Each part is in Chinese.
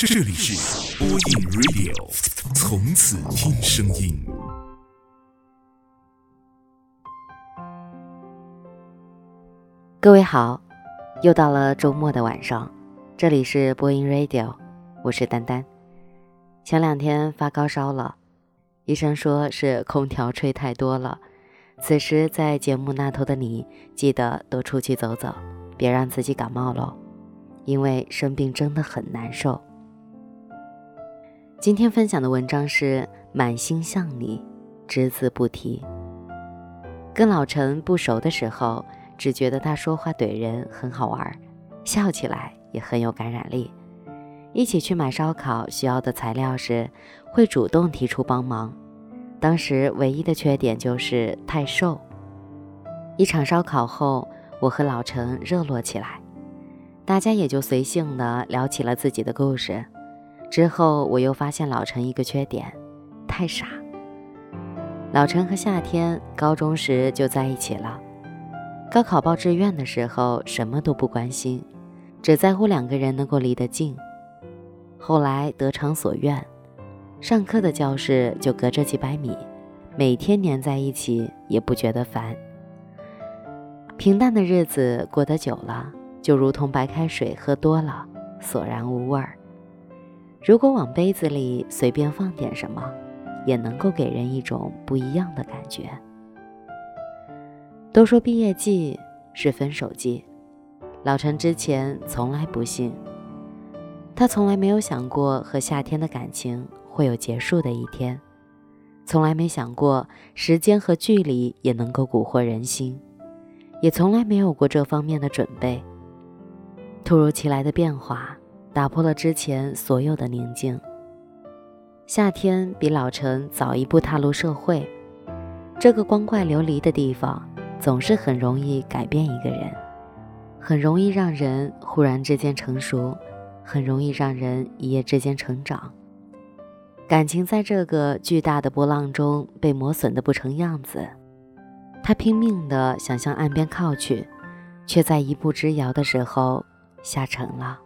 这里是播音 Radio，从此听声音。各位好，又到了周末的晚上，这里是播音 Radio，我是丹丹。前两天发高烧了，医生说是空调吹太多了。此时在节目那头的你，记得多出去走走，别让自己感冒喽，因为生病真的很难受。今天分享的文章是《满心向你，只字不提》。跟老陈不熟的时候，只觉得他说话怼人很好玩，笑起来也很有感染力。一起去买烧烤需要的材料时，会主动提出帮忙。当时唯一的缺点就是太瘦。一场烧烤后，我和老陈热络起来，大家也就随性的聊起了自己的故事。之后，我又发现老陈一个缺点，太傻。老陈和夏天高中时就在一起了，高考报志愿的时候什么都不关心，只在乎两个人能够离得近。后来得偿所愿，上课的教室就隔着几百米，每天黏在一起也不觉得烦。平淡的日子过得久了，就如同白开水喝多了，索然无味儿。如果往杯子里随便放点什么，也能够给人一种不一样的感觉。都说毕业季是分手季，老陈之前从来不信，他从来没有想过和夏天的感情会有结束的一天，从来没想过时间和距离也能够蛊惑人心，也从来没有过这方面的准备。突如其来的变化。打破了之前所有的宁静。夏天比老陈早一步踏入社会，这个光怪流离的地方，总是很容易改变一个人，很容易让人忽然之间成熟，很容易让人一夜之间成长。感情在这个巨大的波浪中被磨损的不成样子，他拼命的想向岸边靠去，却在一步之遥的时候下沉了。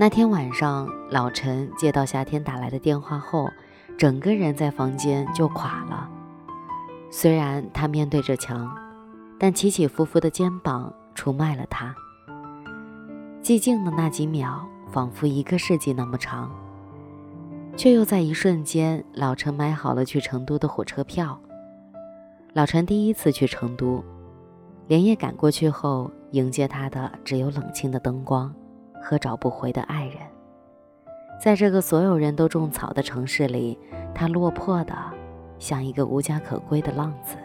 那天晚上，老陈接到夏天打来的电话后，整个人在房间就垮了。虽然他面对着墙，但起起伏伏的肩膀出卖了他。寂静的那几秒，仿佛一个世纪那么长，却又在一瞬间，老陈买好了去成都的火车票。老陈第一次去成都，连夜赶过去后，迎接他的只有冷清的灯光。和找不回的爱人，在这个所有人都种草的城市里，他落魄的像一个无家可归的浪子。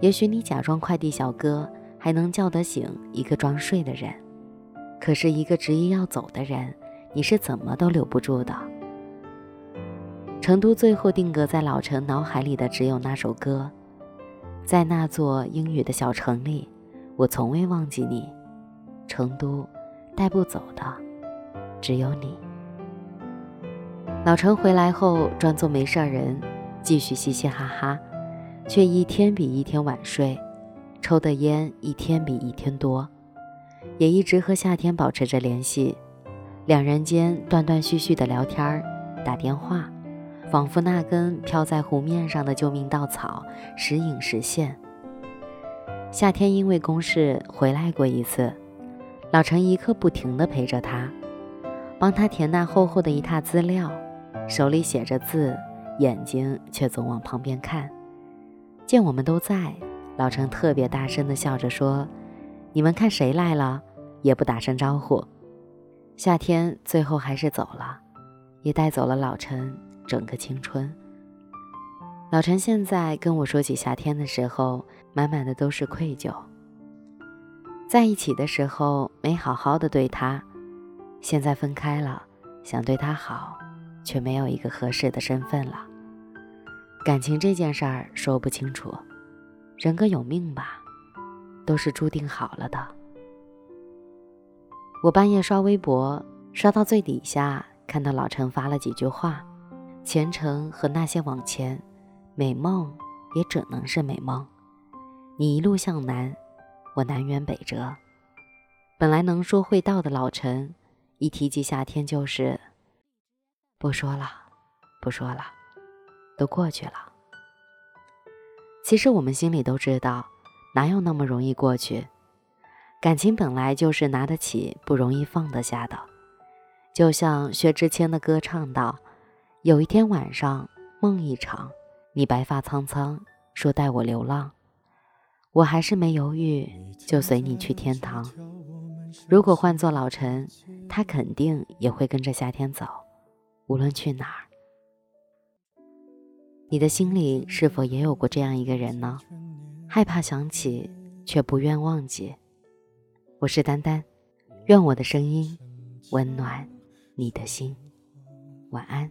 也许你假装快递小哥，还能叫得醒一个装睡的人，可是一个执意要走的人，你是怎么都留不住的。成都最后定格在老陈脑海里的只有那首歌，在那座阴雨的小城里，我从未忘记你，成都。带不走的只有你。老陈回来后，装作没事人，继续嘻嘻哈哈，却一天比一天晚睡，抽的烟一天比一天多，也一直和夏天保持着联系，两人间断断续续的聊天打电话，仿佛那根飘在湖面上的救命稻草，时隐时现。夏天因为公事回来过一次。老陈一刻不停地陪着他，帮他填那厚厚的一沓资料，手里写着字，眼睛却总往旁边看。见我们都在，老陈特别大声地笑着说：“你们看谁来了？”也不打声招呼。夏天最后还是走了，也带走了老陈整个青春。老陈现在跟我说起夏天的时候，满满的都是愧疚。在一起的时候没好好的对他，现在分开了，想对他好，却没有一个合适的身份了。感情这件事儿说不清楚，人各有命吧，都是注定好了的。我半夜刷微博，刷到最底下，看到老陈发了几句话：前程和那些往前，美梦也只能是美梦。你一路向南。我南辕北辙，本来能说会道的老陈，一提及夏天就是不说了，不说了，都过去了。其实我们心里都知道，哪有那么容易过去？感情本来就是拿得起，不容易放得下的。就像薛之谦的歌唱道：“有一天晚上，梦一场，你白发苍苍，说带我流浪，我还是没犹豫，就随你去天堂。如果换做老陈，他肯定也会跟着夏天走，无论去哪儿。”你的心里是否也有过这样一个人呢？害怕想起，却不愿忘记。我是丹丹，愿我的声音温暖你的心。晚安。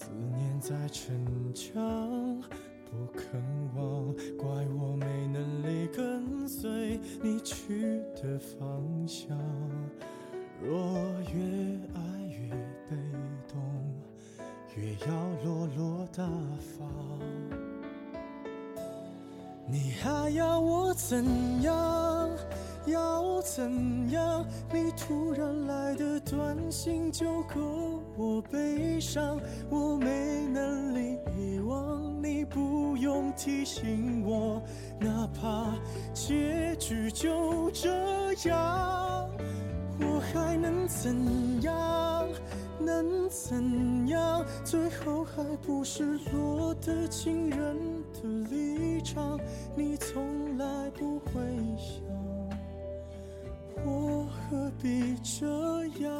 思念在逞强，不肯忘，怪我没能力跟随你去的方向。若越爱越。被动，越要落落大方。你还要我怎样？要怎样？你突然来的短信就够我悲伤。我没能力遗忘，你不用提醒我。哪怕结局就这样，我还能怎样？能怎样？最后还不是落得情人的立场？你从来不会想，我何必这样？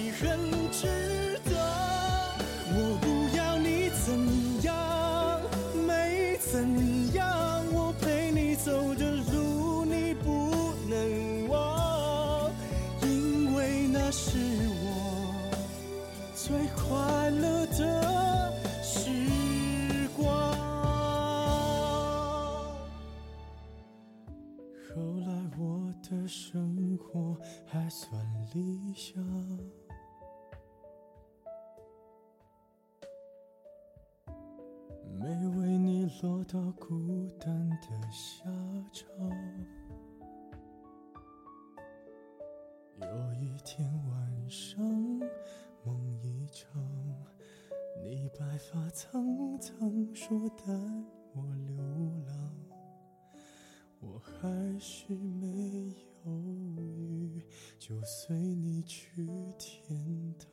最快乐的时光。后来我的生活还算理想，没为你落到孤单的下场。有一天晚上，梦一场，你白发苍苍，说带我流浪，我还是没犹豫，就随你去天堂，